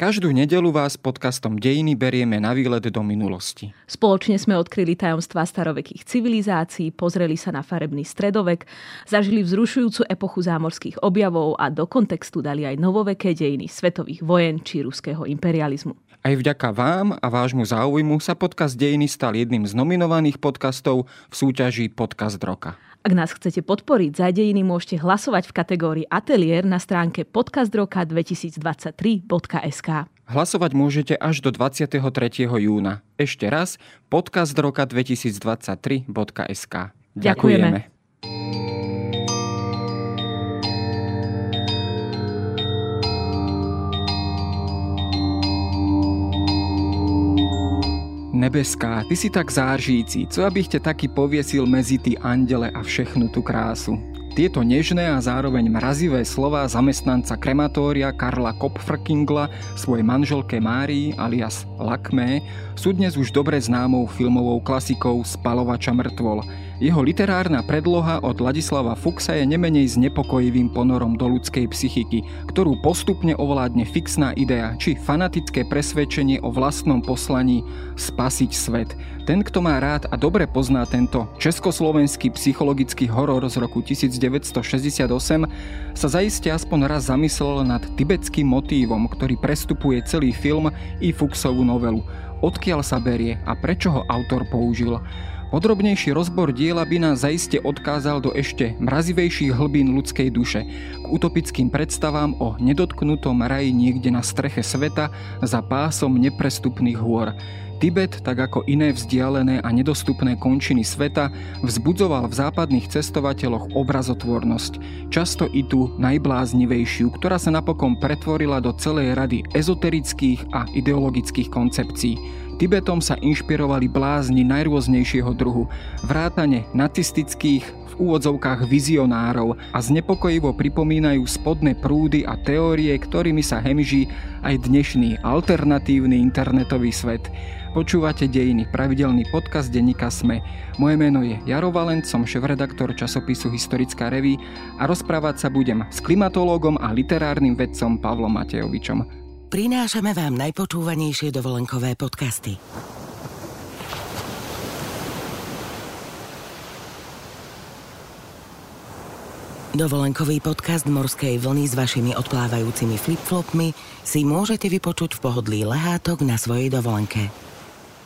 Každú nedelu vás podcastom Dejiny berieme na výlet do minulosti. Spoločne sme odkryli tajomstvá starovekých civilizácií, pozreli sa na farebný stredovek, zažili vzrušujúcu epochu zámorských objavov a do kontextu dali aj novoveké dejiny svetových vojen či ruského imperializmu. Aj vďaka vám a vášmu záujmu sa podcast Dejiny stal jedným z nominovaných podcastov v súťaži Podcast Roka. Ak nás chcete podporiť za dejiny, môžete hlasovať v kategórii Atelier na stránke podcastroka2023.sk. Hlasovať môžete až do 23. júna. Ešte raz podcastroka2023.sk. Ďakujeme. Nebeská, ty si tak záržíci, co abych ťa taky poviesil medzi ty andele a všechnu tú krásu. Tieto nežné a zároveň mrazivé slova zamestnanca krematória Karla Kopfrkingla svojej manželke Márii alias Lakmé sú dnes už dobre známou filmovou klasikou Spalovača mŕtvol. Jeho literárna predloha od Ladislava Fuxa je nemenej znepokojivým ponorom do ľudskej psychiky, ktorú postupne ovládne fixná idea či fanatické presvedčenie o vlastnom poslaní spasiť svet. Ten, kto má rád a dobre pozná tento československý psychologický horor z roku 1968, sa zaiste aspoň raz zamyslel nad tibetským motívom, ktorý prestupuje celý film i Fuxovú novelu. Odkiaľ sa berie a prečo ho autor použil? Podrobnejší rozbor diela by nás zaiste odkázal do ešte mrazivejších hlbín ľudskej duše, k utopickým predstavám o nedotknutom raji niekde na streche sveta za pásom neprestupných hôr. Tibet, tak ako iné vzdialené a nedostupné končiny sveta, vzbudzoval v západných cestovateľoch obrazotvornosť, často i tú najbláznivejšiu, ktorá sa napokon pretvorila do celej rady ezoterických a ideologických koncepcií. Tibetom sa inšpirovali blázni najrôznejšieho druhu, vrátane nacistických, v úvodzovkách vizionárov a znepokojivo pripomínajú spodné prúdy a teórie, ktorými sa hemží aj dnešný alternatívny internetový svet. Počúvate Dejiny, pravidelný podcast denníka SME. Moje meno je Jaro Valent, som šéf-redaktor časopisu Historická reví a rozprávať sa budem s klimatológom a literárnym vedcom Pavlom Matejovičom prinášame vám najpočúvanejšie dovolenkové podcasty. Dovolenkový podcast Morskej vlny s vašimi odplávajúcimi flipflopmi si môžete vypočuť v pohodlí lehátok na svojej dovolenke.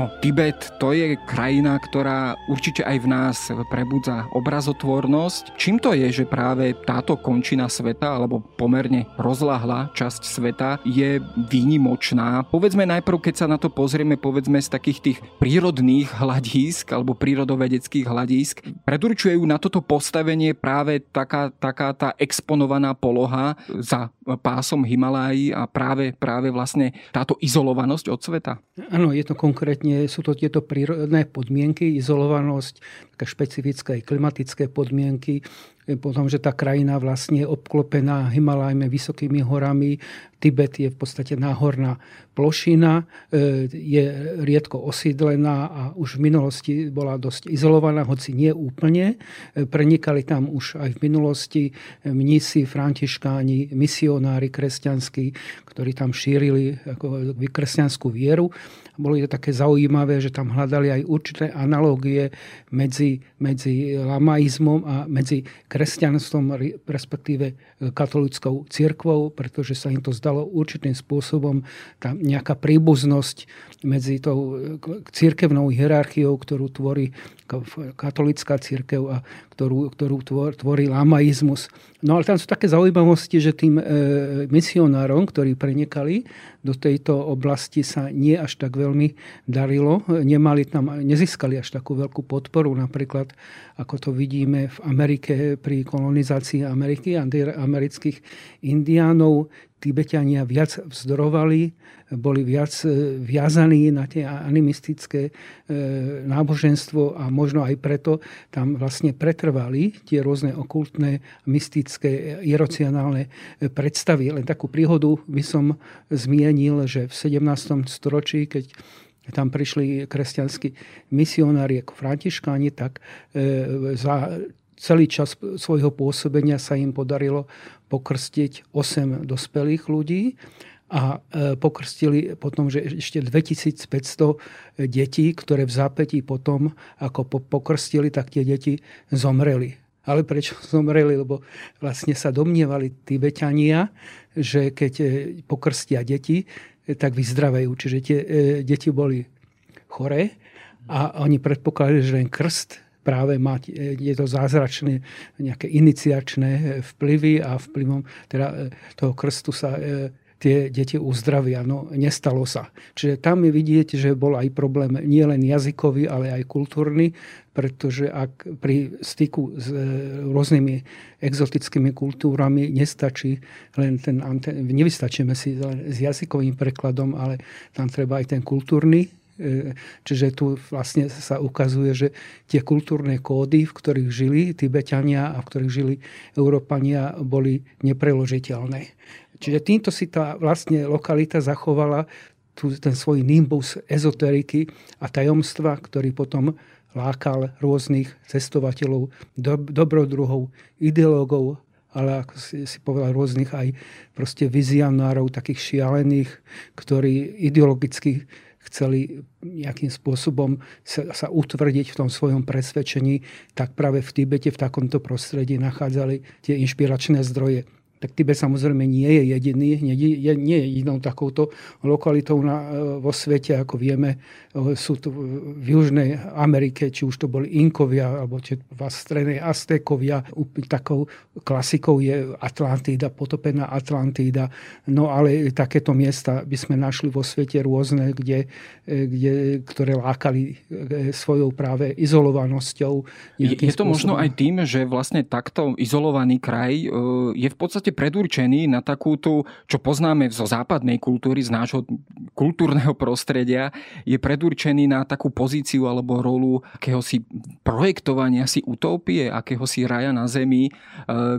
No, Tibet to je krajina, ktorá určite aj v nás prebudza obrazotvornosť. Čím to je, že práve táto končina sveta, alebo pomerne rozláhla časť sveta, je výnimočná? Povedzme najprv, keď sa na to pozrieme, povedzme z takých tých prírodných hľadísk alebo prírodovedeckých hľadísk, predurčujú na toto postavenie práve taká, taká tá exponovaná poloha za pásom Himalají a práve, práve vlastne táto izolovanosť od sveta? Áno, je to konkrétne, sú to tieto prírodné podmienky, izolovanosť, také špecifické klimatické podmienky, potom, že tá krajina vlastne je obklopená Himalajmi, vysokými horami. Tibet je v podstate náhorná plošina, e, je riedko osídlená a už v minulosti bola dosť izolovaná, hoci nie úplne. E, prenikali tam už aj v minulosti mnísi, františkáni, misionári kresťanskí, ktorí tam šírili ako kresťanskú vieru. Bolo to také zaujímavé, že tam hľadali aj určité analógie medzi, medzi lamaizmom a medzi kresťanským kresťanstvom, respektíve katolickou cirkvou, pretože sa im to zdalo určitým spôsobom tá nejaká príbuznosť medzi tou cirkevnou hierarchiou, ktorú tvorí katolická církev a ktorú, ktorú tvorí lamaizmus. No ale tam sú také zaujímavosti, že tým e, misionárom, ktorí prenikali do tejto oblasti sa nie až tak veľmi darilo. Nemali tam, nezískali až takú veľkú podporu, napríklad ako to vidíme v Amerike pri kolonizácii Ameriky, amerických indiánov. Tibetania viac vzdorovali, boli viac e, viazaní na tie animistické e, náboženstvo a možno aj preto tam vlastne pretrvali tie rôzne okultné, mystické, iracionálne e, predstavy. Len takú príhodu by som zmienil, že v 17. storočí, keď tam prišli kresťanskí misionári ako františkáni, tak za celý čas svojho pôsobenia sa im podarilo pokrstiť 8 dospelých ľudí a e, pokrstili potom, že ešte 2500 detí, ktoré v zápätí potom, ako pokrstili, tak tie deti zomreli. Ale prečo zomreli? Lebo vlastne sa domnievali Tibetania, že keď e, pokrstia deti, tak vyzdravejú. Čiže tie e, deti boli choré a oni predpokladali, že ten krst práve mať, e, je to zázračné nejaké iniciačné e, vplyvy a vplyvom teda e, toho krstu sa tie deti uzdravia. No, nestalo sa. Čiže tam je vidieť, že bol aj problém nielen jazykový, ale aj kultúrny, pretože ak pri styku s rôznymi exotickými kultúrami nestačí len ten, nevystačíme si s jazykovým prekladom, ale tam treba aj ten kultúrny E, čiže tu vlastne sa ukazuje, že tie kultúrne kódy, v ktorých žili Tibetania a v ktorých žili Európania, boli nepreložiteľné. Čiže týmto si tá vlastne lokalita zachovala tu, ten svoj nimbus ezoteriky a tajomstva, ktorý potom lákal rôznych cestovateľov, do, dobrodruhov, ideológov, ale ako si, si povedal, rôznych aj proste vizionárov, takých šialených, ktorí ideologicky chceli nejakým spôsobom sa, sa utvrdiť v tom svojom presvedčení, tak práve v Tibete v takomto prostredí nachádzali tie inšpiračné zdroje tak Tibet samozrejme nie je jediný, nie je, jedinou takouto lokalitou na, e, vo svete, ako vieme. E, sú tu v Južnej Amerike, či už to boli Inkovia, alebo či v strednej Aztékovia. Takou klasikou je Atlantída, potopená Atlantída. No ale takéto miesta by sme našli vo svete rôzne, kde, e, kde, ktoré lákali svojou práve izolovanosťou. Je, je to spôsobom. možno aj tým, že vlastne takto izolovaný kraj je v podstate podstate predurčený na takúto, čo poznáme zo západnej kultúry, z nášho kultúrneho prostredia, je predurčený na takú pozíciu alebo rolu akéhosi projektovania si utópie, akéhosi raja na zemi, e,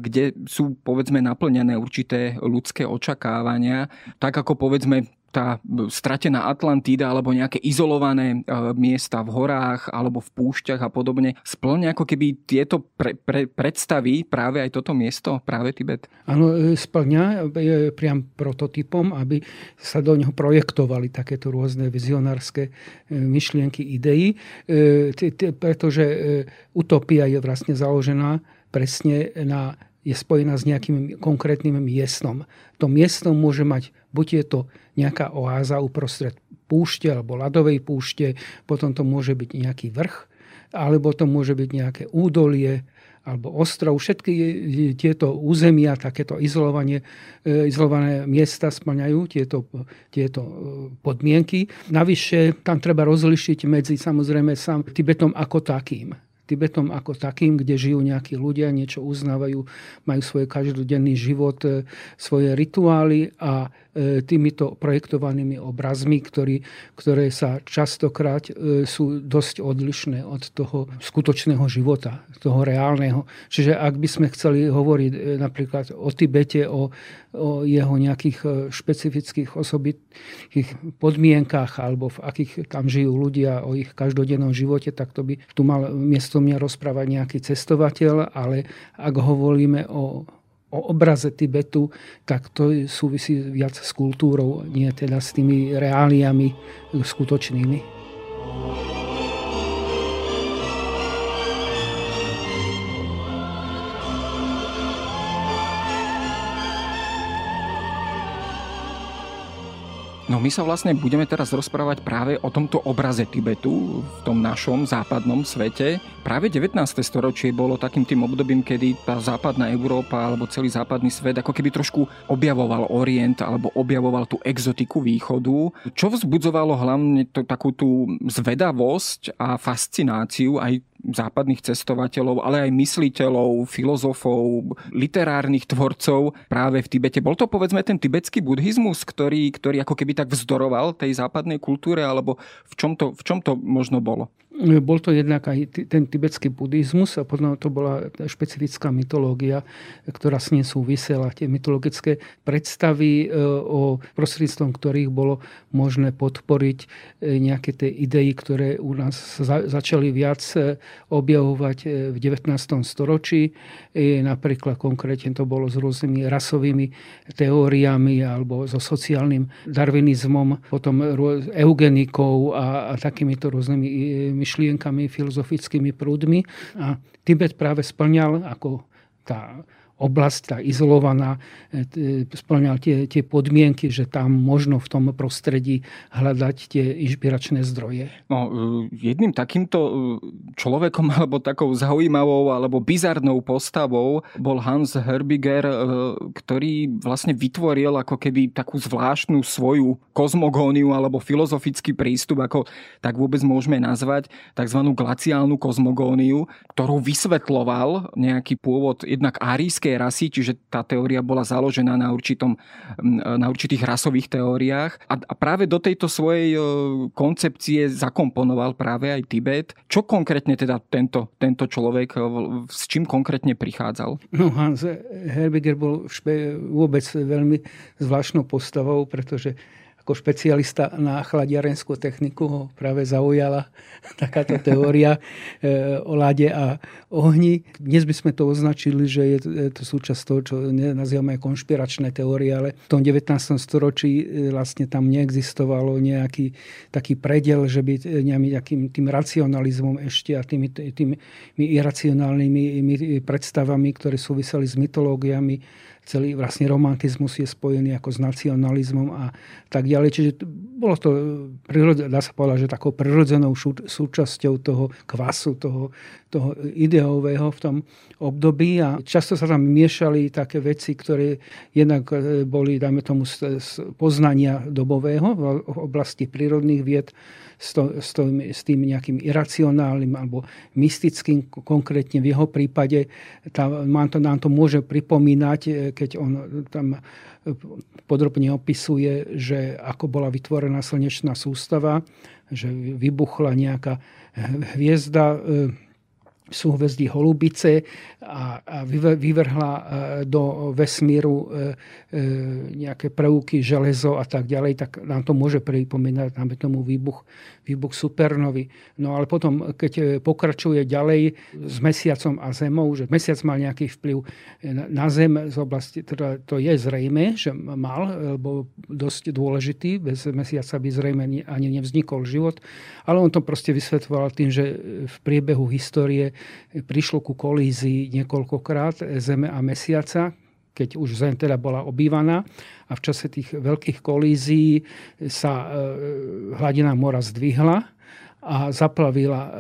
kde sú povedzme naplnené určité ľudské očakávania. Tak ako povedzme tá stratená Atlantída alebo nejaké izolované e, miesta v horách alebo v púšťach a podobne splňa ako keby tieto pre, pre, predstavy práve aj toto miesto, práve Tibet? Áno, e, splňa, je priam prototypom, aby sa do neho projektovali takéto rôzne vizionárske e, myšlienky, idei, pretože utopia je vlastne založená presne na je spojená s nejakým konkrétnym miestom. To miesto môže mať, buď je to nejaká oáza uprostred púšte alebo ľadovej púšte, potom to môže byť nejaký vrch, alebo to môže byť nejaké údolie alebo ostrov. Všetky tieto územia, takéto izolovanie, e, izolované miesta splňajú tieto, tieto e, podmienky. Navyše tam treba rozlišiť medzi samozrejme sám Tibetom ako takým Tibetom ako takým, kde žijú nejakí ľudia, niečo uznávajú, majú svoj každodenný život, e, svoje rituály a e, týmito projektovanými obrazmi, ktorý, ktoré sa častokrát e, sú dosť odlišné od toho skutočného života, toho reálneho. Čiže ak by sme chceli hovoriť napríklad o Tibete, o, o jeho nejakých špecifických osobitých podmienkach alebo v akých tam žijú ľudia, o ich každodennom živote, tak to by tu mal miesto mňa rozprávať nejaký cestovateľ, ale ak hovoríme o, o obraze Tibetu, tak to súvisí viac s kultúrou, nie teda s tými reáliami skutočnými. No my sa vlastne budeme teraz rozprávať práve o tomto obraze Tibetu v tom našom západnom svete. Práve 19. storočie bolo takým tým obdobím, kedy tá západná Európa alebo celý západný svet ako keby trošku objavoval Orient alebo objavoval tú exotiku východu, čo vzbudzovalo hlavne to, takú tú zvedavosť a fascináciu aj západných cestovateľov, ale aj mysliteľov, filozofov, literárnych tvorcov práve v Tibete. Bol to povedzme ten tibetský buddhizmus, ktorý, ktorý ako keby tak vzdoroval tej západnej kultúre, alebo v čom to, v čom to možno bolo? Bol to jednak aj ten tibetský buddhizmus a potom to bola špecifická mytológia, ktorá s ním súvisela. Tie mytologické predstavy, e, o prostredstvom ktorých bolo možné podporiť e, nejaké tie idei, ktoré u nás začali viac e, objavovať v 19. storočí. Napríklad konkrétne to bolo s rôznymi rasovými teóriami alebo so sociálnym darwinizmom, potom eugenikou a, a takýmito rôznymi myšlienkami, filozofickými prúdmi. A Tibet práve splňal ako tá oblasť, tá izolovaná, e, splňal tie, tie podmienky, že tam možno v tom prostredí hľadať tie inšpiračné zdroje. No, e, jedným takýmto e, človekom alebo takou zaujímavou alebo bizarnou postavou bol Hans Herbiger, ktorý vlastne vytvoril ako keby takú zvláštnu svoju kozmogóniu alebo filozofický prístup, ako tak vôbec môžeme nazvať, tzv. glaciálnu kozmogóniu, ktorú vysvetloval nejaký pôvod jednak arískej ľudskej rasy, čiže tá teória bola založená na, určitom, na určitých rasových teóriách. A, a práve do tejto svojej koncepcie zakomponoval práve aj Tibet. Čo konkrétne teda tento, tento človek, s čím konkrétne prichádzal? No Hans Herbiger bol špe, vôbec veľmi zvláštnou postavou, pretože ako špecialista na chladiarenskú techniku ho práve zaujala takáto teória e, o láde a ohni. Dnes by sme to označili, že je to súčasť toho, čo nazývame konšpiračné teórie, ale v tom 19. storočí e, vlastne tam neexistovalo nejaký taký predel, že by nejakým tým racionalizmom ešte a tými, tými iracionálnymi predstavami, ktoré súviseli s mytológiami, celý vlastne romantizmus je spojený ako s nacionalizmom a tak ďalej. Čiže bolo to, dá sa povedať, že takou prirodzenou súčasťou toho kvasu, toho, toho ideového v tom období a často sa tam miešali také veci, ktoré jednak e, boli, dajme tomu, z poznania dobového v oblasti prírodných vied, s, to, s, tým, nejakým iracionálnym alebo mystickým, konkrétne v jeho prípade. Tá, nám, to, nám to môže pripomínať, e, keď on tam e, podrobne opisuje, že ako bola vytvorená slnečná sústava, že vybuchla nejaká hviezda, e, súhvezdí Holubice a, a vyvrhla e, do vesmíru e, e, nejaké prvky, železo a tak ďalej, tak nám to môže pripomínať nám tomu výbuch, výbuch supernovy. No ale potom, keď pokračuje ďalej s mesiacom a zemou, že mesiac mal nejaký vplyv na zem z oblasti, teda to je zrejme, že mal, lebo dosť dôležitý, bez mesiaca by zrejme ani nevznikol život, ale on to proste vysvetvoval tým, že v priebehu histórie prišlo ku kolízii niekoľkokrát Zeme a Mesiaca, keď už Zem teda bola obývaná. A v čase tých veľkých kolízií sa e, hladina mora zdvihla a zaplavila e,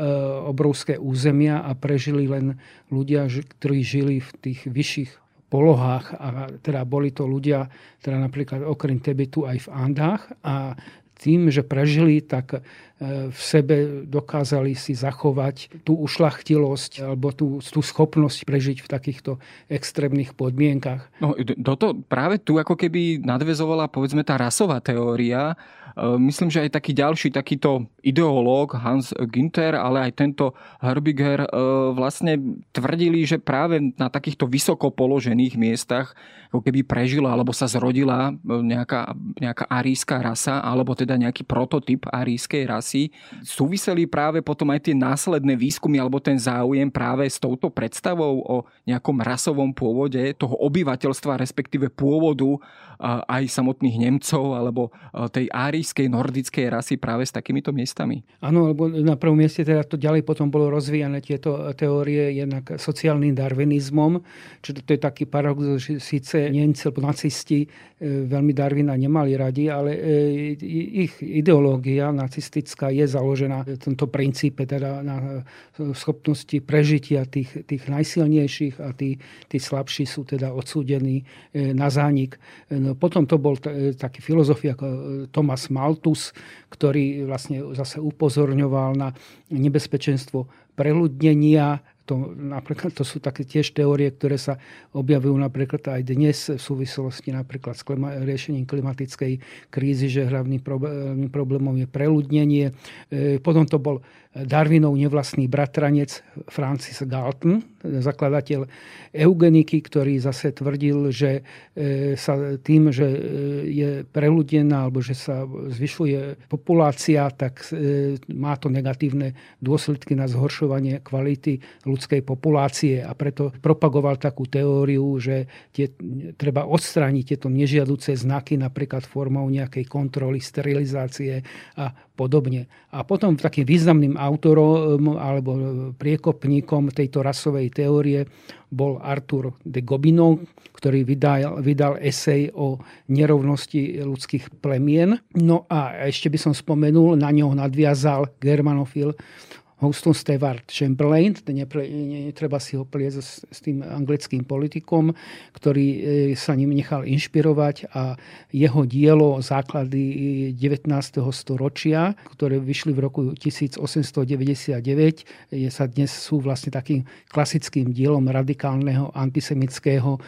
obrovské územia a prežili len ľudia, ktorí žili v tých vyšších polohách. A teda boli to ľudia, teda napríklad okrem Tibetu aj v Andách. A tým, že prežili, tak e, v sebe dokázali si zachovať tú ušlachtilosť alebo tú, tú schopnosť prežiť v takýchto extrémnych podmienkach. No, toto práve tu ako keby nadvezovala povedzme tá rasová teória, E, myslím, že aj taký ďalší takýto ideológ Hans Günther, ale aj tento Herbiger e, vlastne tvrdili, že práve na takýchto vysoko položených miestach ako keby prežila alebo sa zrodila nejaká, nejaká aríska rasa, alebo teda teda nejaký prototyp arískej rasy. Súviseli práve potom aj tie následné výskumy alebo ten záujem práve s touto predstavou o nejakom rasovom pôvode toho obyvateľstva, respektíve pôvodu aj samotných Nemcov alebo tej árijskej nordickej rasy práve s takýmito miestami. Áno, lebo na prvom mieste teda to ďalej potom bolo rozvíjane tieto teórie jednak sociálnym darwinizmom, čo to je taký paradox, že síce Nemci alebo nacisti e, veľmi Darwina nemali radi, ale e, ich ideológia nacistická je založená na tomto princípe, teda na schopnosti prežitia tých, tých najsilnejších a tí, tí slabší sú teda odsúdení e, na zánik. No, potom to bol t- taký filozof ako e, Thomas Malthus, ktorý vlastne zase upozorňoval na nebezpečenstvo preľudnenia to, napríklad, to sú také tiež teórie, ktoré sa objavujú napríklad aj dnes v súvislosti napríklad s klima, riešením klimatickej krízy, že hlavným problémom je preľudnenie. E, potom to bol Darwinov nevlastný bratranec Francis Galton, zakladateľ eugeniky, ktorý zase tvrdil, že e, sa tým, že e, je preľudnená alebo že sa zvyšuje populácia, tak má to negatívne dôsledky na zhoršovanie kvality ľudskej populácie a preto propagoval takú teóriu, že tie, treba odstrániť tieto nežiaduce znaky napríklad formou nejakej kontroly, sterilizácie a podobne. A potom takým významným autorom alebo priekopníkom tejto rasovej teórie bol Arthur de Gobineau, ktorý vydal, vydal esej o nerovnosti ľudských plemien. No a ešte by som spomenul, na ňo nadviazal germanofil Houston Stewart Chamberlain, netreba si ho pliesť s, tým anglickým politikom, ktorý e, sa ním nechal inšpirovať a jeho dielo základy 19. storočia, ktoré vyšli v roku 1899, je sa dnes sú vlastne takým klasickým dielom radikálneho antisemického e,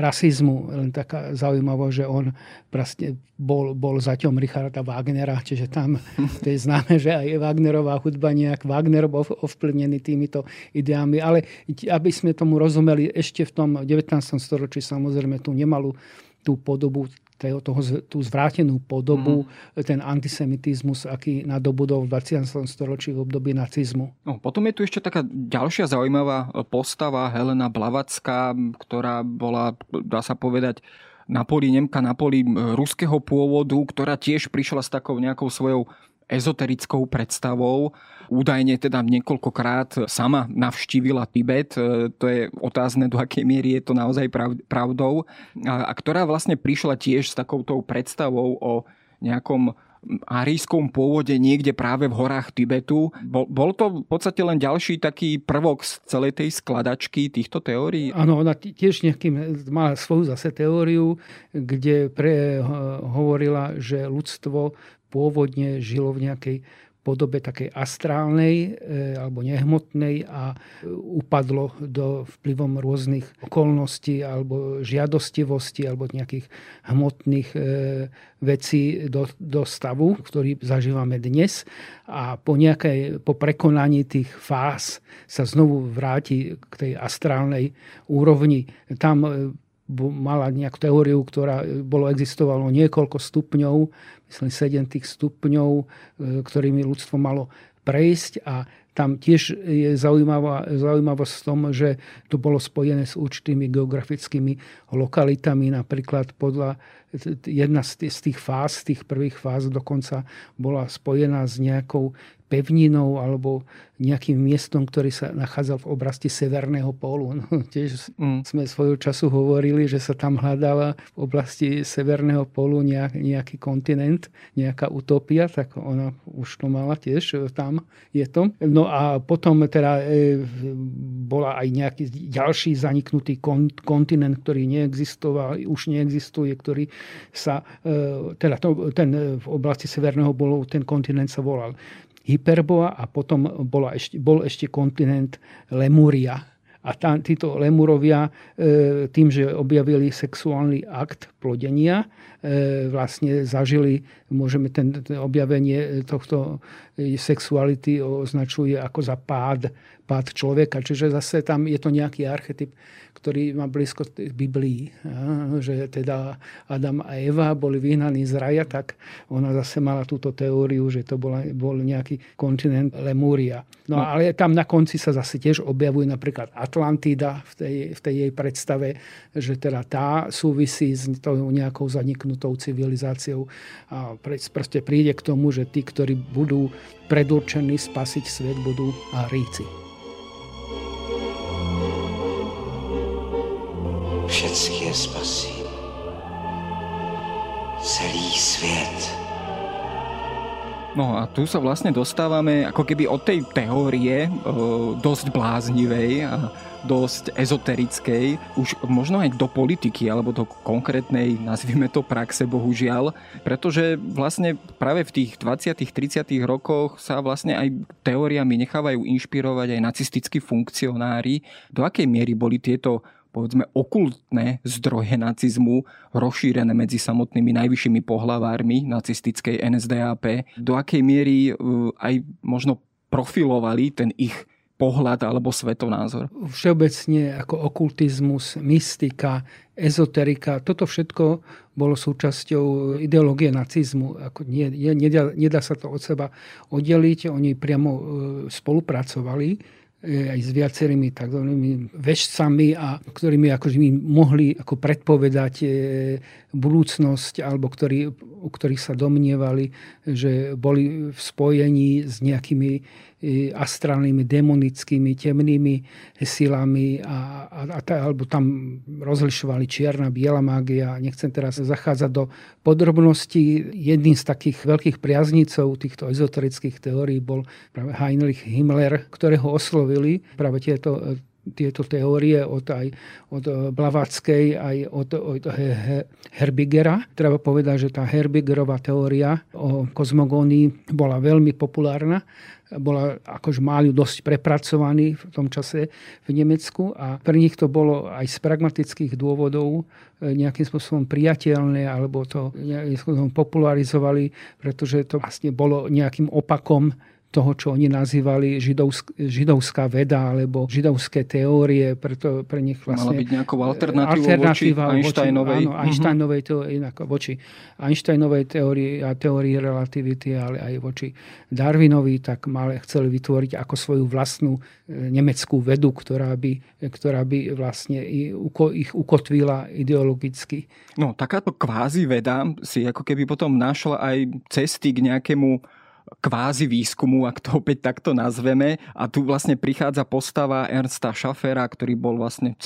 rasizmu. Len taká zaujímavá, že on vlastne bol, bol zaťom Richarda Wagnera, čiže tam to je známe, že aj Wagnerová hudba nejak nejak Wagner bol ovplyvnený týmito ideami, ale aby sme tomu rozumeli, ešte v tom 19. storočí samozrejme tú nemalú tú podobu toho, toho, tú zvrátenú podobu, mm. ten antisemitizmus, aký nadobudol v 20. storočí v období nacizmu. No, potom je tu ešte taká ďalšia zaujímavá postava, Helena Blavacká, ktorá bola, dá sa povedať, na poli Nemka, na poli ruského pôvodu, ktorá tiež prišla s takou nejakou svojou ezoterickou predstavou. Údajne teda niekoľkokrát sama navštívila Tibet. E, to je otázne, do akej miery je to naozaj pravdou. A, ktorá vlastne prišla tiež s takouto predstavou o nejakom arijskom pôvode niekde práve v horách Tibetu. Bol, bol to v podstate len ďalší taký prvok z celej tej skladačky týchto teórií? Áno, ona tiež nejakým, má svoju zase teóriu, kde pre, hovorila, že ľudstvo pôvodne žilo v nejakej podobe takej astrálnej e, alebo nehmotnej a upadlo do vplyvom rôznych okolností alebo žiadostivosti alebo nejakých hmotných e, vecí do, do stavu, ktorý zažívame dnes a po, nejakej, po prekonaní tých fáz sa znovu vráti k tej astrálnej úrovni. Tam e, mala nejakú teóriu, ktorá bolo existovalo niekoľko stupňov, myslím 7 tých stupňov, e, ktorými ľudstvo malo prejsť a tam tiež je zaujímavá, zaujímavosť v tom, že to bolo spojené s určitými geografickými lokalitami. Napríklad podľa jedna z tých fáz, tých prvých fáz dokonca bola spojená s nejakou pevninou alebo nejakým miestom, ktorý sa nachádzal v oblasti Severného pólu. No, tiež mm. sme svojho času hovorili, že sa tam hľadáva v oblasti Severného pólu nejak, nejaký kontinent, nejaká utopia, tak ona už to mala tiež, tam je to. No a potom teda e, bola aj nejaký ďalší zaniknutý kontinent, ktorý neexistoval, už neexistuje, ktorý sa, e, teda to, ten v oblasti Severného pólu, ten kontinent sa volal Hyperboa a potom bola ešte, bol ešte kontinent Lemuria. A tam, títo Lemurovia e, tým, že objavili sexuálny akt plodenia, e, vlastne zažili, môžeme ten, ten objavenie tohto sexuality označuje ako za pád, pád človeka. Čiže zase tam je to nejaký archetyp, ktorý má blízko Biblii. Že teda Adam a Eva boli vyhnaní z raja, tak ona zase mala túto teóriu, že to bola, bol nejaký kontinent Lemúria. No, no ale tam na konci sa zase tiež objavuje napríklad Atlantida v tej, v tej jej predstave, že teda tá súvisí s tou nejakou zaniknutou civilizáciou a proste príde k tomu, že tí, ktorí budú predurčení spasiť svet, budú Aríci. Všecky je spasí. Celý svět. No a tu sa vlastne dostávame ako keby od tej teórie e, dosť bláznivej a dosť ezoterickej, už možno aj do politiky alebo do konkrétnej, nazvime to praxe, bohužiaľ, pretože vlastne práve v tých 20 30 rokoch sa vlastne aj teóriami nechávajú inšpirovať aj nacistickí funkcionári. Do akej miery boli tieto povedzme okultné zdroje nacizmu rozšírené medzi samotnými najvyššími pohlavármi nacistickej NSDAP, do akej miery e, aj možno profilovali ten ich pohľad alebo svetonázor? Všeobecne ako okultizmus, mystika, ezoterika, toto všetko bolo súčasťou ideológie nacizmu. Ako nie, nedá, nedá sa to od seba oddeliť, oni priamo e, spolupracovali aj s viacerými tzv. vešcami, a ktorými akože my mohli ako predpovedať e, budúcnosť, alebo ktorí, u ktorých sa domnievali, že boli v spojení s nejakými astrálnymi, demonickými, temnými silami a, a, a alebo tam rozlišovali čierna, biela mágia. Nechcem teraz zachádzať do podrobností. Jedným z takých veľkých priaznicov týchto ezoterických teórií bol práve Heinrich Himmler, ktorého oslovili práve tieto tieto teórie od, aj od Blavackej, aj od, od Herbigera. Treba povedať, že tá Herbigerová teória o kozmogónii bola veľmi populárna bola, akože mali dosť prepracovaní v tom čase v Nemecku a pre nich to bolo aj z pragmatických dôvodov e, nejakým spôsobom priateľné alebo to nejakým spôsobom popularizovali, pretože to vlastne bolo nejakým opakom toho, čo oni nazývali židovsk, židovská veda alebo židovské teórie, preto pre nich vlastne... Mala byť nejakou alternatívou alternatíva voči Einsteinovej. Voči, áno, Einsteinovej teórii, voči Einsteinovej teórii a teórii relativity, ale aj voči Darwinovi, tak mali, chceli vytvoriť ako svoju vlastnú e, nemeckú vedu, ktorá by, ktorá by vlastne ich ukotvila ideologicky. No, takáto kvázi veda si ako keby potom našla aj cesty k nejakému kvázi výskumu, ak to opäť takto nazveme. A tu vlastne prichádza postava Ernsta Schaffera, ktorý bol vlastne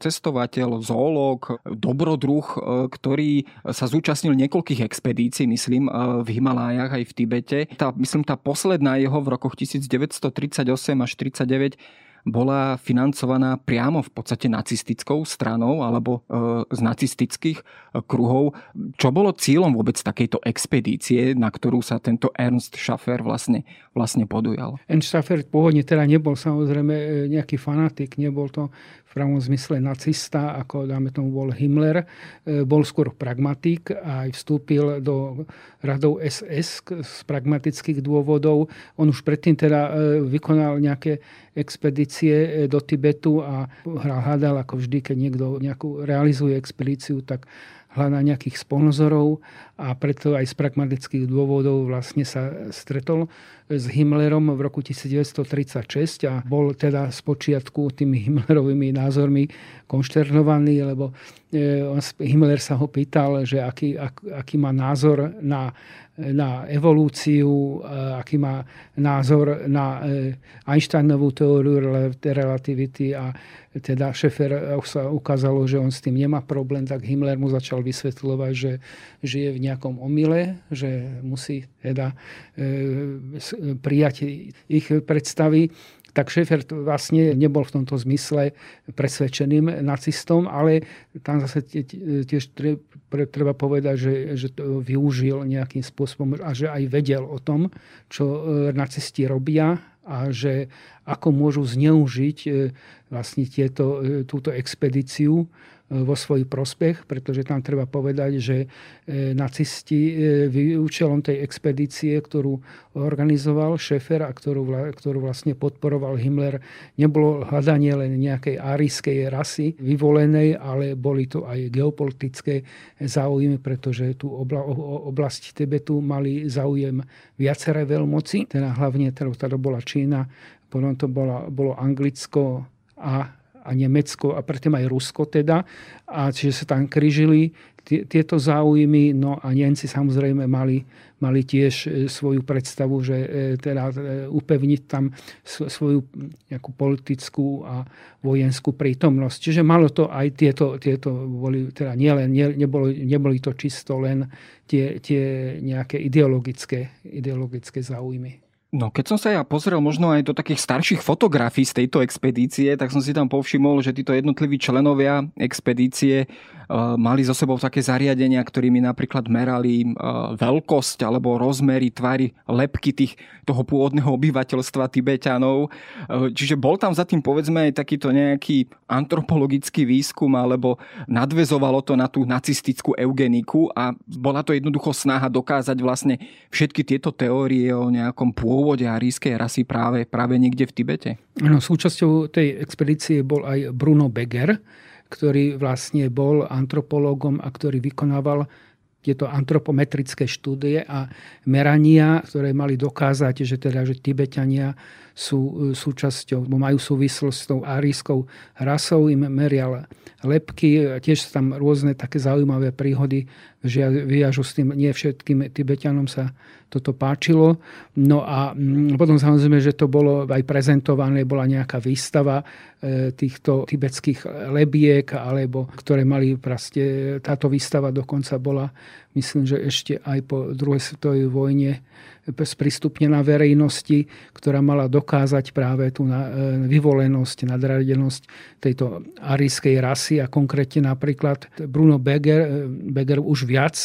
cestovateľ, zoológ, dobrodruh, e, ktorý sa zúčastnil niekoľkých expedícií, myslím, e, v Himalájach aj v Tibete. Tá, myslím, tá posledná jeho v rokoch 1938 až 1939 bola financovaná priamo v podstate nacistickou stranou alebo e, z nacistických e, kruhov. Čo bolo cieľom vôbec takejto expedície, na ktorú sa tento Ernst Schaffer vlastne, vlastne podujal? Ernst Schaffer pôvodne teda nebol samozrejme e, nejaký fanatik, nebol to pravom zmysle nacista, ako dáme tomu bol Himmler, bol skôr pragmatik a aj vstúpil do radov SS z pragmatických dôvodov. On už predtým teda vykonal nejaké expedície e, do Tibetu a hľadal ako vždy, keď niekto nejakú realizuje expedíciu, tak hľadá nejakých sponzorov a preto aj z pragmatických dôvodov vlastne sa stretol s Himmlerom v roku 1936 a bol teda z počiatku tými Himmlerovými názormi konšternovaný, lebo e, Himmler sa ho pýtal, že aký, aký má názor na na evolúciu, aký má názor na e, Einsteinovú teóriu relativity a teda Šefer sa ukázalo, že on s tým nemá problém, tak Himmler mu začal vysvetľovať, že žije v nejakom omyle, že musí teda e, prijať ich predstavy tak Schaeffer vlastne nebol v tomto zmysle presvedčeným nacistom, ale tam zase tiež treba povedať, že, že to využil nejakým spôsobom a že aj vedel o tom, čo e, nacisti robia a že ako môžu zneužiť e, vlastne tieto, e, túto expedíciu vo svoj prospech, pretože tam treba povedať, že nacisti účelom tej expedície, ktorú organizoval Šefer a ktorú, ktorú vlastne podporoval Himmler, nebolo hľadanie len nejakej árijskej rasy vyvolenej, ale boli to aj geopolitické záujmy, pretože tú obla, oblasť Tibetu mali záujem viaceré veľmoci, teda hlavne teda, teda bola Čína, potom to bolo, bolo Anglicko a a Nemecko a predtým aj Rusko teda. A čiže sa tam križili tieto záujmy. No a Nemci samozrejme mali, mali tiež e, svoju predstavu, že e, teda e, upevniť tam svoju nejakú politickú a vojenskú prítomnosť. Čiže malo to aj tieto, tieto boli, teda nielen, nie, neboli, neboli to čisto len tie, tie nejaké ideologické, ideologické záujmy. No keď som sa ja pozrel možno aj do takých starších fotografií z tejto expedície, tak som si tam povšimol, že títo jednotliví členovia expedície uh, mali so sebou také zariadenia, ktorými napríklad merali uh, veľkosť alebo rozmery, tvary, lepky tých, toho pôvodného obyvateľstva Tibetanov. Uh, čiže bol tam za tým povedzme aj takýto nejaký antropologický výskum alebo nadvezovalo to na tú nacistickú eugeniku a bola to jednoducho snaha dokázať vlastne všetky tieto teórie o nejakom pôvodnom pôvode arískej rasy práve, práve niekde v Tibete? No, súčasťou tej expedície bol aj Bruno Beger, ktorý vlastne bol antropológom a ktorý vykonával tieto antropometrické štúdie a merania, ktoré mali dokázať, že teda, že Tibetania sú e, súčasťou, majú súvislosť s tou árijskou rasou, im merial lepky, tiež sú tam rôzne také zaujímavé príhody, že vyjažu s tým, nie všetkým Tibetanom sa toto páčilo. No a mm, potom samozrejme, že to bolo aj prezentované, bola nejaká výstava e, týchto tibetských lebiek, alebo ktoré mali proste, táto výstava dokonca bola, myslím, že ešte aj po druhej svetovej vojne sprístupnená verejnosti, ktorá mala dokázať práve tú e, vyvolenosť, nadradenosť tejto arijskej rasy a konkrétne napríklad Bruno Beger, e, Beger už viac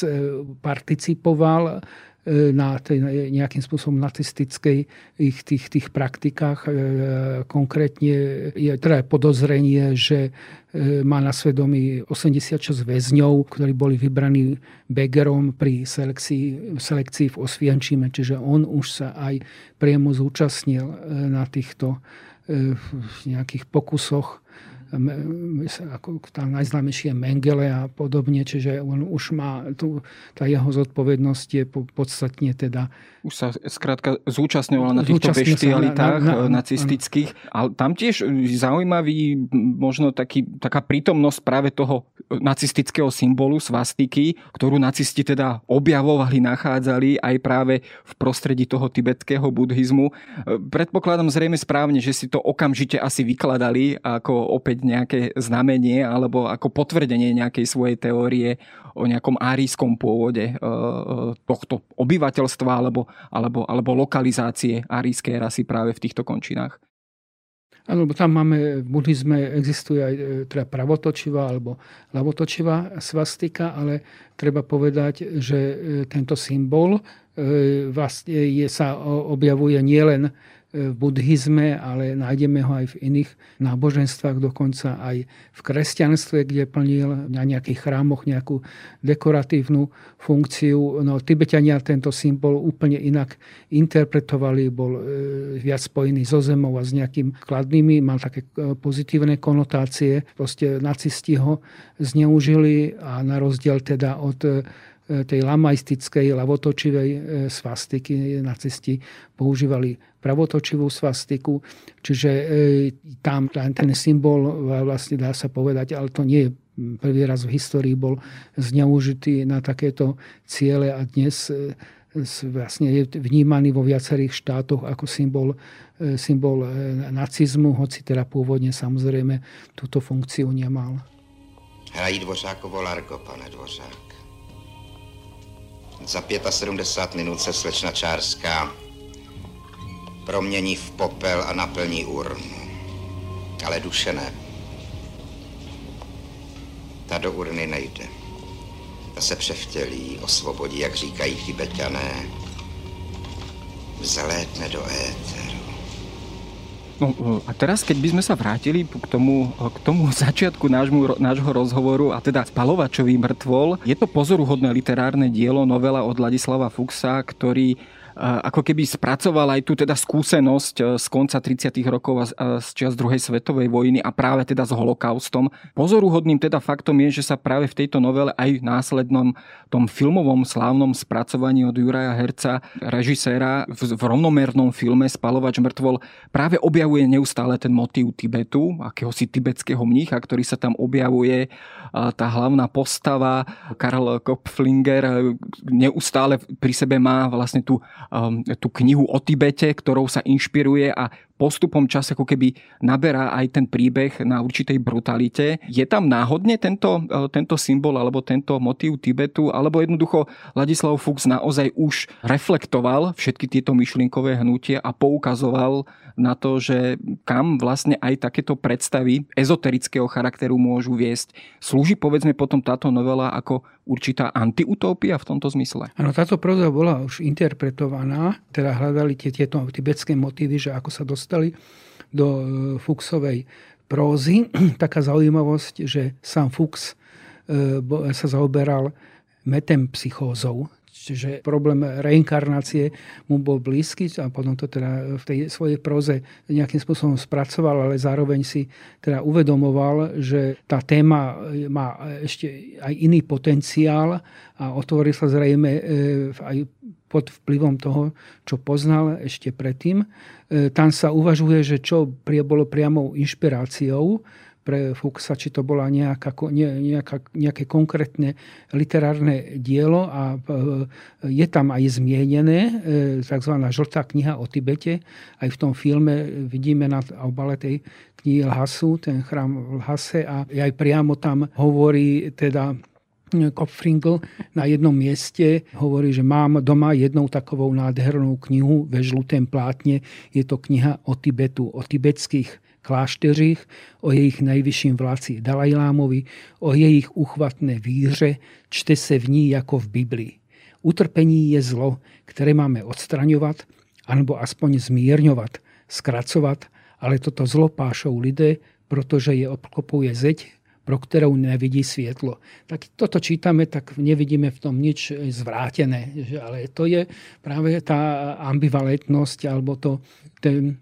participoval E, na tej nejakým spôsobom nacistickej ich tých, tých praktikách. E, konkrétne je teda podozrenie, že e, má na svedomí 86 väzňov, ktorí boli vybraní Begerom pri selekcii, selekcii v Osvienčime, čiže on už sa aj priamo zúčastnil na týchto nejakých pokusoch ako tá najznámejšie Mengele a podobne, čiže on už má, tu, tá jeho zodpovednosť je podstatne teda... Už sa skrátka zúčastňoval na týchto beštialitách na, na, na, nacistických, ale tam tiež zaujímavý možno taký, taká prítomnosť práve toho nacistického symbolu svastiky, ktorú nacisti teda objavovali, nachádzali aj práve v prostredí toho tibetského buddhizmu. Predpokladám zrejme správne, že si to okamžite asi vykladali ako opäť nejaké znamenie alebo ako potvrdenie nejakej svojej teórie o nejakom árijskom pôvode e, e, tohto obyvateľstva alebo, alebo, alebo lokalizácie árijskej rasy práve v týchto končinách. Áno, lebo tam máme, v buddhizme existuje aj e, teda pravotočivá alebo lavotočivá svastika, ale treba povedať, že tento symbol vlastne je, sa objavuje nielen v buddhizme, ale nájdeme ho aj v iných náboženstvách, dokonca aj v kresťanstve, kde plnil na nejakých chrámoch nejakú dekoratívnu funkciu. No, Tibetania tento symbol úplne inak interpretovali, bol e, viac spojený so zemou a s nejakým kladnými, mal také e, pozitívne konotácie. Proste nacisti ho zneužili a na rozdiel teda od e, tej lamaistickej, lavotočivej svastiky nacisti používali pravotočivú svastiku. Čiže e, tam ten symbol vlastne dá sa povedať, ale to nie je prvý raz v histórii bol zneužitý na takéto ciele a dnes e, vlastne je vnímaný vo viacerých štátoch ako symbol, e, symbol nacizmu, hoci teda pôvodne samozrejme túto funkciu nemal. Hrají Dvořákovo Largo, pane Dvořák. Za 75 minut se slečna Čárská promění v popel a naplní urnu. Ale duše ne. Ta do urny nejde. Ta se převtělí, osvobodí, jak říkají tibetané. Zalétne do éteru. No, a teraz, keď by sme sa vrátili k tomu, k tomu začiatku nášmu, nášho rozhovoru, a teda Spalovačový mŕtvol, je to pozoruhodné literárne dielo, novela od Ladislava Fuxa, ktorý ako keby spracoval aj tú teda skúsenosť e, z konca 30. rokov a z čas druhej svetovej vojny a práve teda s holokaustom. Pozoruhodným teda faktom je, že sa práve v tejto novele aj v následnom tom filmovom slávnom spracovaní od Juraja Herca, režiséra v, rovnomernom filme Spalovač mŕtvol práve objavuje neustále ten motív Tibetu, akéhosi tibetského mnícha, ktorý sa tam objavuje. Tá hlavná postava Karl Kopflinger neustále pri sebe má vlastne tú tú knihu o Tibete, ktorou sa inšpiruje a postupom času ako keby naberá aj ten príbeh na určitej brutalite. Je tam náhodne tento, uh, tento symbol alebo tento motív Tibetu, alebo jednoducho Ladislav Fuchs naozaj už reflektoval všetky tieto myšlienkové hnutie a poukazoval na to, že kam vlastne aj takéto predstavy ezoterického charakteru môžu viesť. Slúži povedzme potom táto novela ako určitá antiutópia v tomto zmysle? Áno, táto proza bola už interpretovaná, teda hľadali tie, tieto tibetské motívy, že ako sa dostali do e, Fuchsovej prózy. Taká zaujímavosť, že sám Fuchs e, sa zaoberal metempsychózou, Čiže problém reinkarnácie mu bol blízky a potom to teda v tej svojej proze nejakým spôsobom spracoval, ale zároveň si teda uvedomoval, že tá téma má ešte aj iný potenciál a otvoril sa zrejme e, aj pod vplyvom toho, čo poznal ešte predtým. E, tam sa uvažuje, že čo bolo priamou inšpiráciou pre Fuchsa, či to bola nejaká, nejaká, nejaké konkrétne literárne dielo a e, je tam aj zmienené e, tzv. žltá kniha o Tibete. Aj v tom filme vidíme na obale tej knihy Lhasu, ten chrám v Lhase a aj priamo tam hovorí teda Kopfringl na jednom mieste hovorí, že mám doma jednou takovou nádhernou knihu ve žlutém plátne. Je to kniha o Tibetu, o tibetských klášteřích, o jejich nejvyšším vládci Dalajlámovi, o jejich uchvatné víře, čte se v ní jako v Biblii. Utrpení je zlo, které máme odstraňovat, anebo aspoň zmírňovat, zkracovat, ale toto zlo pášou lidé, protože je obklopuje zeď, pro ktorou nevidí svietlo. Tak toto čítame, tak nevidíme v tom nič zvrátené. Ale to je práve tá ambivalentnosť alebo to, ten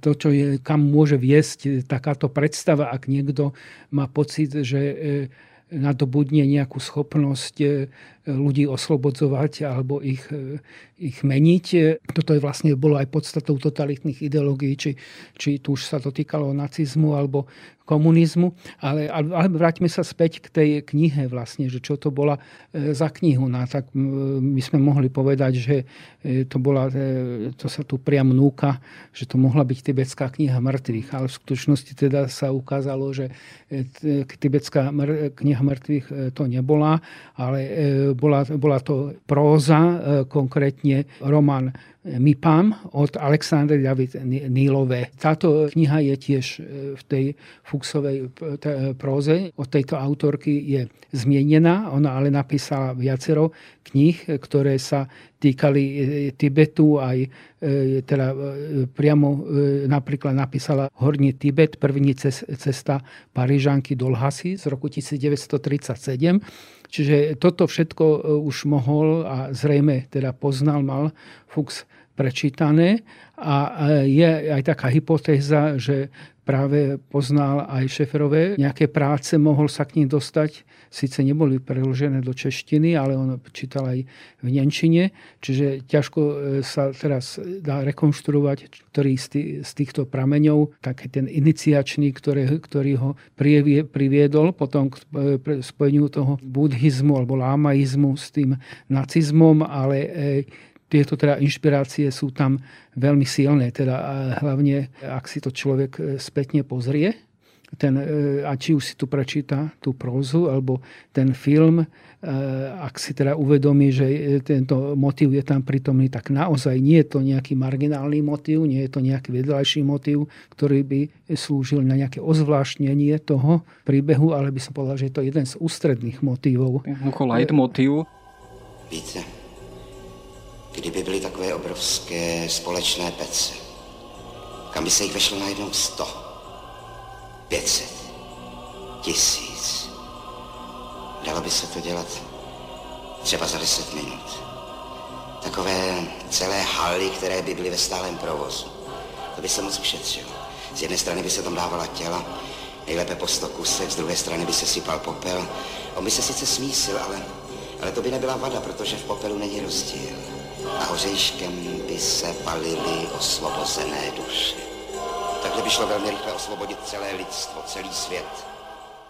to, čo je, kam môže viesť takáto predstava, ak niekto má pocit, že e, nadobudne nejakú schopnosť e, ľudí oslobodzovať alebo ich, e, ich meniť. Toto je vlastne bolo aj podstatou totalitných ideológií, či, či tu už sa to týkalo nacizmu alebo komunizmu. Ale, ale vráťme sa späť k tej knihe vlastne, že čo to bola e, za knihu. No, tak my sme mohli povedať, že to, bola, to sa tu priam núka, že to mohla byť tibetská kniha mŕtvych. Ale v skutočnosti teda sa ukázalo, že tibetská kniha mŕtvych to nebola, ale bola, bola to próza, e, konkrétne román Mipam od Alexandry David Nílové. Táto kniha je tiež e, v tej Fuxovej próze. Od tejto autorky je zmienená, ona ale napísala viacero kníh, ktoré sa týkali e, Tibetu, aj teda priamo napríklad napísala Horný Tibet, první cesta Parížanky do Lhasy z roku 1937 Čiže toto všetko e, už mohol a zrejme teda poznal, mal Fuchs prečítané a e, je aj taká hypotéza, že práve poznal aj šeferové nejaké práce, mohol sa k ním dostať. Sice neboli preložené do češtiny, ale on čítal aj v Nemčine, čiže ťažko e, sa teraz dá rekonštruovať, ktorý z týchto prameňov, taký ten iniciačný, ktorý, ktorý ho priviedol potom k e, spojeniu toho buddhizmu alebo lámaizmu s tým nacizmom, ale tieto teda inšpirácie sú tam veľmi silné. Teda hlavne, ak si to človek e, spätne pozrie, ten, e, a či už si tu prečíta tú prózu, alebo ten film, e, ak si teda uvedomí, že tento motív je tam prítomný, tak naozaj nie je to nejaký marginálny motív, nie je to nejaký vedľajší motív, ktorý by slúžil na nejaké ozvláštnenie toho príbehu, ale by som povedal, že je to jeden z ústredných motívov. Ako motív. Kdyby byly takové obrovské společné pece. kam by se jich vešlo najednou sto, pětset, tisíc. Dalo by se to dělat třeba za deset minut. Takové celé haly, které by byly ve stálem provozu. To by se moc ušetřilo. Z jedné strany by se tam dávala těla, nejlépe po sto kusech, z druhé strany by se sypal popel. On by se sice smísil, ale, ale to by nebyla vada, protože v popelu není rozdíl. A hořejškem by se palily osvobozené duše. Takhle by šlo velmi rychle osvobodit celé lidstvo, celý svět.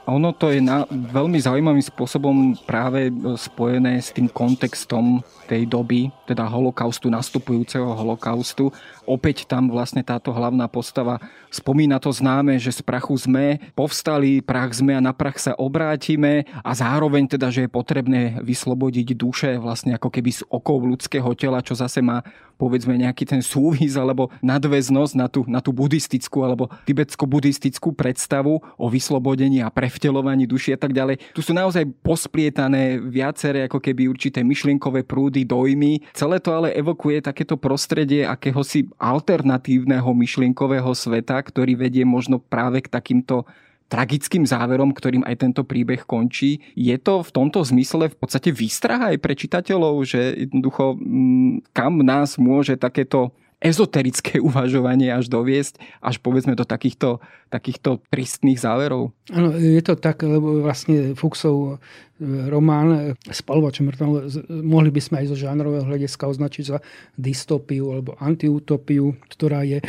Ono to je na, veľmi zaujímavým spôsobom práve spojené s tým kontextom tej doby, teda holokaustu, nastupujúceho holokaustu. Opäť tam vlastne táto hlavná postava spomína to známe, že z prachu sme povstali, prach sme a na prach sa obrátime a zároveň teda, že je potrebné vyslobodiť duše vlastne ako keby z okov ľudského tela, čo zase má povedzme nejaký ten súvis alebo nadväznosť na tú, na tú buddhistickú alebo tibetsko-buddhistickú predstavu o vyslobodení a prevtelovaní duši a tak ďalej. Tu sú naozaj posplietané viaceré ako keby určité myšlienkové prúdy dojmy. Celé to ale evokuje takéto prostredie akéhosi alternatívneho myšlienkového sveta, ktorý vedie možno práve k takýmto tragickým záverom, ktorým aj tento príbeh končí. Je to v tomto zmysle v podstate výstraha aj pre čitateľov, že jednoducho mm, kam nás môže takéto ezoterické uvažovanie až doviesť, až povedzme do takýchto, takýchto tristných záverov? Áno, je to tak, lebo vlastne Fuchsov román Spalovač mŕtval mohli by sme aj zo žánrového hľadiska označiť za dystopiu alebo antiutopiu, ktorá je e,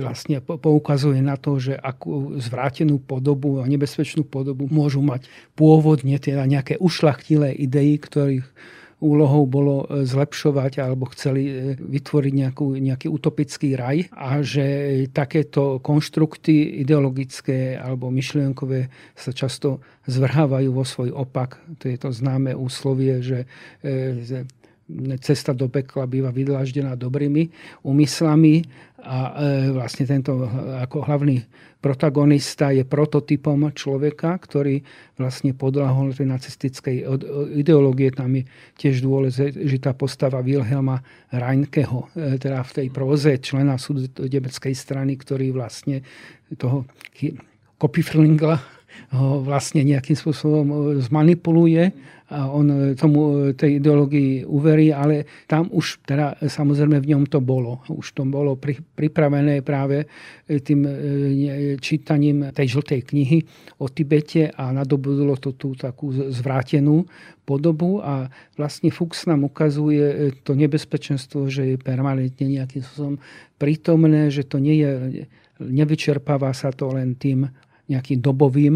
vlastne poukazuje na to, že akú zvrátenú podobu a nebezpečnú podobu môžu mať pôvodne teda nejaké ušlachtilé idei, ktorých úlohou bolo e, zlepšovať alebo chceli e, vytvoriť nejakú, nejaký utopický raj a že takéto konštrukty ideologické alebo myšlienkové sa často zvrhávajú vo svoj opak. To je to známe úslovie, že e, cesta do pekla býva vydláždená dobrými úmyslami a vlastne tento ako hlavný protagonista je prototypom človeka, ktorý vlastne podľahol tej nacistickej ideológie. Tam je tiež dôležitá postava Wilhelma Reinkeho, e, teda v tej proze člena sudebeckej strany, ktorý vlastne toho Kopifrlingla ho vlastne nejakým spôsobom e, zmanipuluje a on e, tomu e, tej ideológii uverí, ale tam už teda samozrejme v ňom to bolo. Už to bolo pripravené práve tým čítaním tej žltej knihy o Tibete a nadobudlo to tú takú zvrátenú podobu a vlastne Fuchs nám ukazuje to nebezpečenstvo, že je permanentne nejakým spôsobom prítomné, že to nie je nevyčerpáva sa to len tým nejakým dobovým,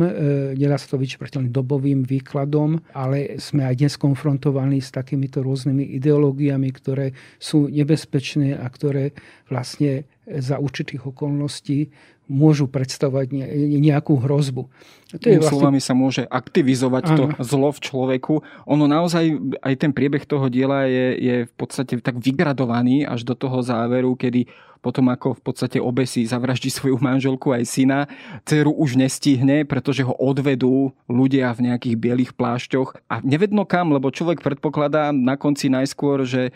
e, sa to vyčprteľným dobovým výkladom, ale sme aj dnes konfrontovaní s takýmito rôznymi ideológiami, ktoré sú nebezpečné a ktoré vlastne za určitých okolností môžu predstavovať nejakú hrozbu. To je vlastne... slovami sa môže aktivizovať ano. to zlo v človeku. Ono naozaj, aj ten priebeh toho diela je, je v podstate tak vygradovaný až do toho záveru, kedy potom ako v podstate obesí, zavraždí svoju manželku aj syna. Ceru už nestihne, pretože ho odvedú ľudia v nejakých bielých plášťoch a nevedno kam, lebo človek predpokladá na konci najskôr, že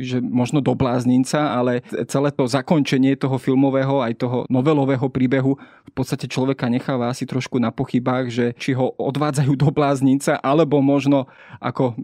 že možno do bláznica, ale celé to zakončenie toho filmového aj toho novelového príbehu v podstate človeka necháva asi trošku na pochybách, že či ho odvádzajú do bláznica, alebo možno ako e,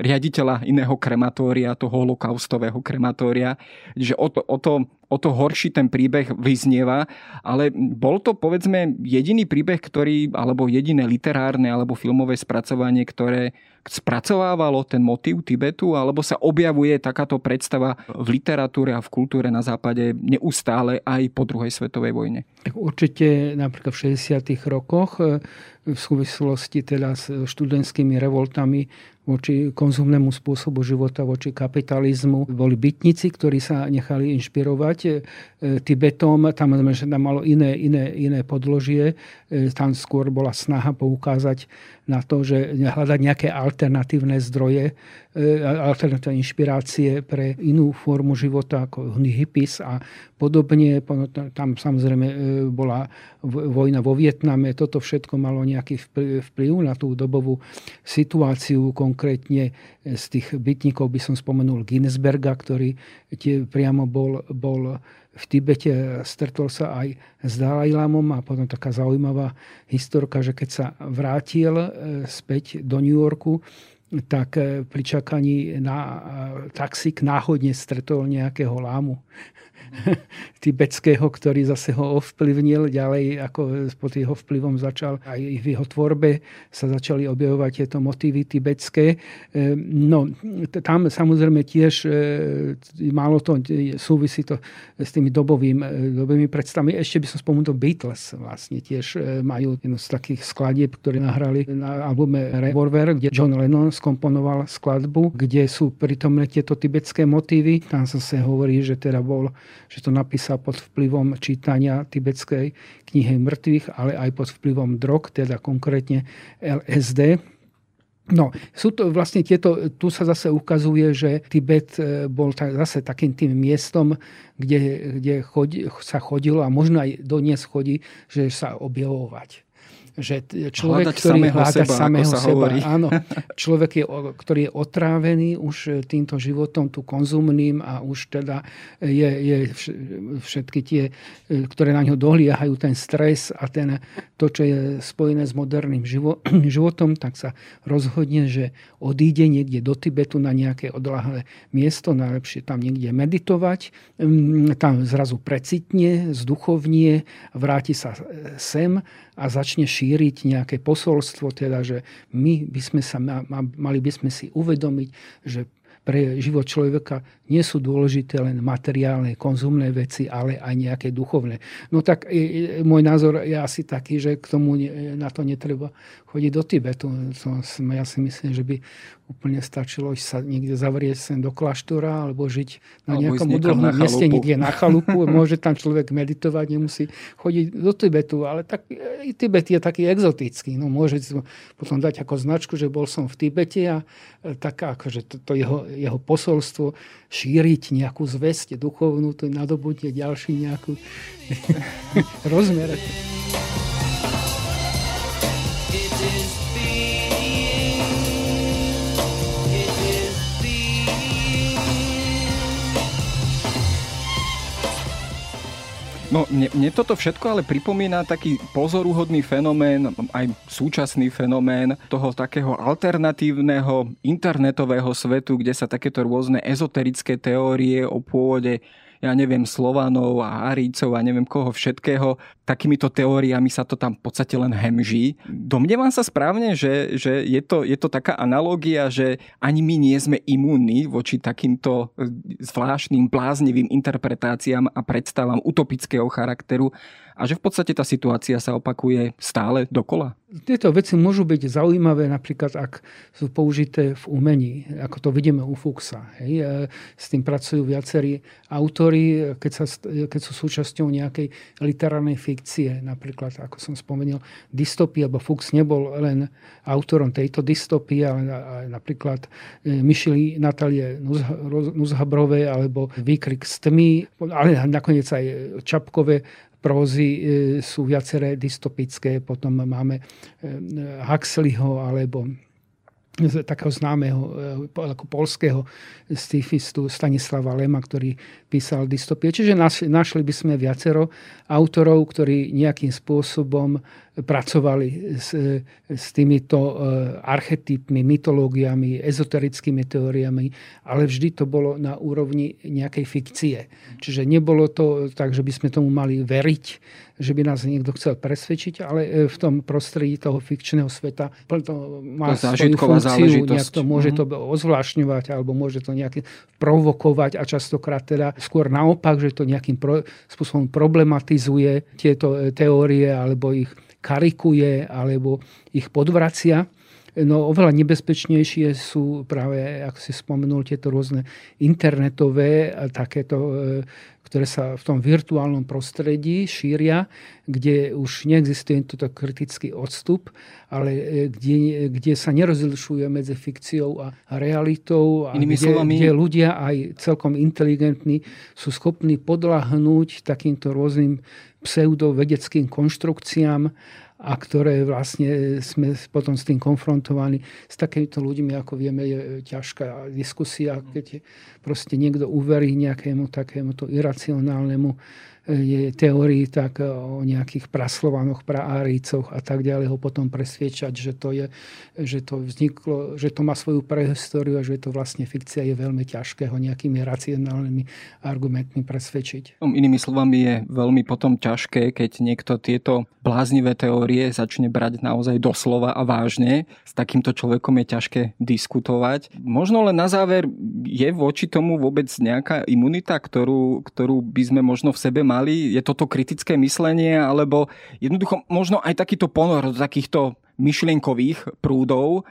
riaditeľa iného krematória, toho holokaustového krematória. Že o to, o to o to horší ten príbeh vyznieva, ale bol to povedzme jediný príbeh, ktorý, alebo jediné literárne alebo filmové spracovanie, ktoré spracovávalo ten motív Tibetu, alebo sa objavuje takáto predstava v literatúre a v kultúre na západe neustále aj po druhej svetovej vojne? Určite napríklad v 60. rokoch e, v súvislosti teda s študentskými revoltami voči konzumnému spôsobu života, voči kapitalizmu. Boli bytníci, ktorí sa nechali inšpirovať e, Tibetom. Tam, tam malo iné, iné, iné podložie. E, tam skôr bola snaha poukázať na to, že hľadať nejaké alternatívne zdroje, e, alternatívne inšpirácie pre inú formu života ako hippies a podobne. Tam samozrejme bola vojna vo Vietname. Toto všetko malo nejaký vplyv na tú dobovú situáciu konkrétne z tých bytníkov by som spomenul Guinnessberga, ktorý tie priamo bol, bol v Tibete, stretol sa aj s Dalajlámom a potom taká zaujímavá historka, že keď sa vrátil e, späť do New Yorku, tak pri čakaní na taxík náhodne stretol nejakého lámu tibetského, ktorý zase ho ovplyvnil ďalej, ako pod jeho vplyvom začal aj v jeho tvorbe sa začali objavovať tieto motívy tibetské. E, no, tam samozrejme tiež e, málo to súvisí to s tými dobovým, e, dobovými predstavami. Ešte by som spomenul Beatles vlastne tiež majú jednu z takých skladieb, ktoré nahrali na albume Revolver, kde John Lennon skomponoval skladbu, kde sú pritomné tieto tibetské motívy. Tam sa hovorí, že teda bol že to napísal pod vplyvom čítania tibetskej knihy mŕtvych, ale aj pod vplyvom drog, teda konkrétne LSD. No, sú to vlastne tieto, tu sa zase ukazuje, že Tibet e, bol tak, zase takým tým miestom, kde, kde chodí, sa chodilo a možno aj donies chodí, že sa objavovať že človek, Hľadať ktorý samého hľada seba, samého sa seba, hovorí. áno, človek, je, ktorý je otrávený už e, týmto životom, tu konzumným a už teda je, je všetky tie, e, ktoré na ňo dohliehajú, ten stres a ten, to, čo je spojené s moderným životom, tak sa rozhodne, že odíde niekde do Tibetu na nejaké odlahlé miesto, najlepšie tam niekde meditovať, mm, tam zrazu precitne, zduchovnie, vráti sa e, sem a začne šíriť nejaké posolstvo, teda, že my by sme sa, mali by sme si uvedomiť, že pre život človeka nie sú dôležité len materiálne, konzumné veci, ale aj nejaké duchovné. No tak môj názor je asi taký, že k tomu na to netreba chodiť do Tibetu. Ja si myslím, že by úplne stačilo sa niekde zavrieť sem do kláštora alebo žiť na alebo nejakom odlhnom mieste, niekde na chalupu. Môže tam človek meditovať, nemusí chodiť do Tibetu, ale tak, i Tibet je taký exotický. No, môže potom dať ako značku, že bol som v Tibete a e, taká, akože to, to jeho, jeho posolstvo šíriť nejakú zväzť duchovnú, to nadobudne ďalší nejakú rozmer. No, mne, mne toto všetko ale pripomína taký pozoruhodný fenomén, aj súčasný fenomén toho takého alternatívneho internetového svetu, kde sa takéto rôzne ezoterické teórie o pôvode ja neviem, Slovanov a Arícov a neviem koho všetkého. Takýmito teóriami sa to tam v podstate len hemží. Domnievam sa správne, že, že je, to, je to taká analogia, že ani my nie sme imúnni voči takýmto e, zvláštnym, bláznivým interpretáciám a predstavám utopického charakteru a že v podstate tá situácia sa opakuje stále dokola? Tieto veci môžu byť zaujímavé napríklad, ak sú použité v umení, ako to vidíme u Fuxa. Hej. E, s tým pracujú viacerí autory, keď, sa, keď sú súčasťou nejakej literárnej fikcie. Napríklad, ako som spomenul, dystopia, alebo Fuchs nebol len autorom tejto dystopie, ale napríklad e, Myšili Natalie Nuzhabrovej alebo Výkrik z tmy, ale nakoniec aj Čapkové prózy e, sú viaceré dystopické. Potom máme e, Huxleyho alebo takého známeho e, ako polského stifistu Stanislava Lema, ktorý písal dystopie. Čiže našli by sme viacero autorov, ktorí nejakým spôsobom pracovali s, s týmito e, archetypmi, mytológiami, ezoterickými teóriami, ale vždy to bolo na úrovni nejakej fikcie. Čiže nebolo to tak, že by sme tomu mali veriť, že by nás niekto chcel presvedčiť, ale e, v tom prostredí toho fikčného sveta to má to svoju funkciu, nejak to môže to ozvlášňovať alebo môže to nejakým provokovať a častokrát teda skôr naopak, že to nejakým pro, spôsobom problematizuje tieto e, teórie alebo ich karikuje alebo ich podvracia. No oveľa nebezpečnejšie sú práve, ako si spomenul, tieto rôzne internetové takéto ktoré sa v tom virtuálnom prostredí šíria, kde už neexistuje toto kritický odstup, ale e, kde, kde sa nerozlišuje medzi fikciou a realitou a kde, slovami... kde ľudia aj celkom inteligentní sú schopní podľahnúť takýmto rôznym pseudovedeckým konštrukciám a ktoré vlastne sme potom s tým konfrontovaní. S takýmito ľuďmi, ako vieme, je ťažká diskusia, keď proste niekto uverí nejakému takémuto iracionálnemu teórii tak o nejakých praslovanoch, praáricoch a tak ďalej ho potom presviečať, že to, je, že to vzniklo, že to má svoju prehistóriu a že to vlastne fikcia je veľmi ťažké ho nejakými racionálnymi argumentmi presvedčiť. Inými slovami je veľmi potom ťažké, keď niekto tieto bláznivé teórie začne brať naozaj doslova a vážne. S takýmto človekom je ťažké diskutovať. Možno len na záver, je voči tomu vôbec nejaká imunita, ktorú, ktorú by sme možno v sebe mali mali? Je toto kritické myslenie, alebo jednoducho možno aj takýto ponor do takýchto myšlienkových prúdov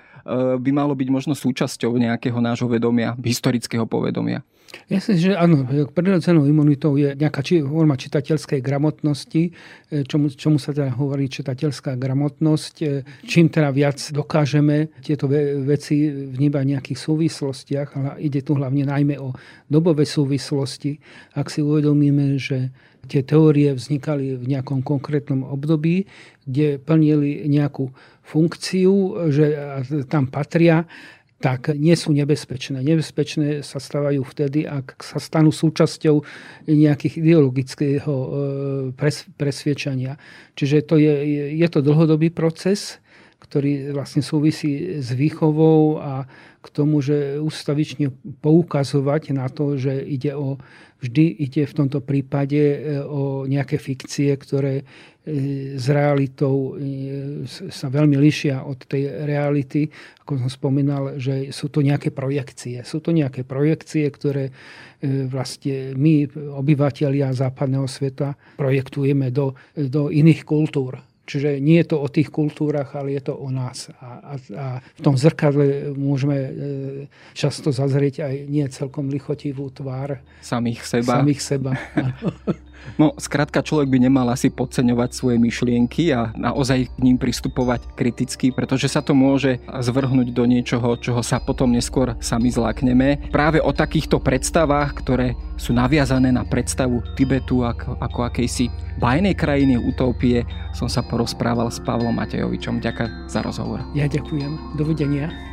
by malo byť možno súčasťou nejakého nášho vedomia, historického povedomia. Ja si, že áno, prirodzenou imunitou je nejaká či, forma čitateľskej gramotnosti, e, čomu, čomu sa teda hovorí čitateľská gramotnosť. Čím teda viac dokážeme tieto veci vnímať v nejakých súvislostiach, ale ide tu hlavne najmä o dobové súvislosti, ak si uvedomíme, že tie teórie vznikali v nejakom konkrétnom období, kde plnili nejakú funkciu, že tam patria, tak nie sú nebezpečné. Nebezpečné sa stávajú vtedy, ak sa stanú súčasťou nejakých ideologického e, presviečania. Čiže to je, je to dlhodobý proces, ktorý vlastne súvisí s výchovou a k tomu, že ústavične poukazovať na to, že ide o, vždy ide v tomto prípade e, o nejaké fikcie, ktoré e, s realitou e, sa veľmi lišia od tej reality. Ako som spomínal, že sú to nejaké projekcie. Sú to nejaké projekcie, ktoré vlastne my, obyvateľia západného sveta, projektujeme do, do iných kultúr Čiže nie je to o tých kultúrach, ale je to o nás. A, a, a v tom zrkadle môžeme e, často zazrieť aj nie celkom lichotivú tvár. Samých seba. Samých seba. No, skrátka, človek by nemal asi podceňovať svoje myšlienky a naozaj k ním pristupovať kriticky, pretože sa to môže zvrhnúť do niečoho, čoho sa potom neskôr sami zlákneme. Práve o takýchto predstavách, ktoré sú naviazané na predstavu Tibetu ako, ako akejsi bajnej krajiny utopie, som sa porozprával s Pavlom Matejovičom. Ďakujem za rozhovor. Ja ďakujem. Dovidenia.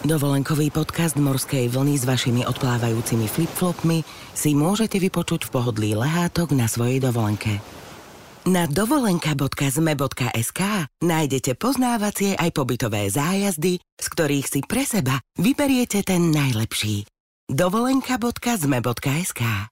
Dovolenkový podcast Morskej vlny s vašimi odplávajúcimi flipflopmi si môžete vypočuť v pohodlí lehátok na svojej dovolenke. Na dovolenka.zme.sk nájdete poznávacie aj pobytové zájazdy, z ktorých si pre seba vyberiete ten najlepší. dovolenka.zme.sk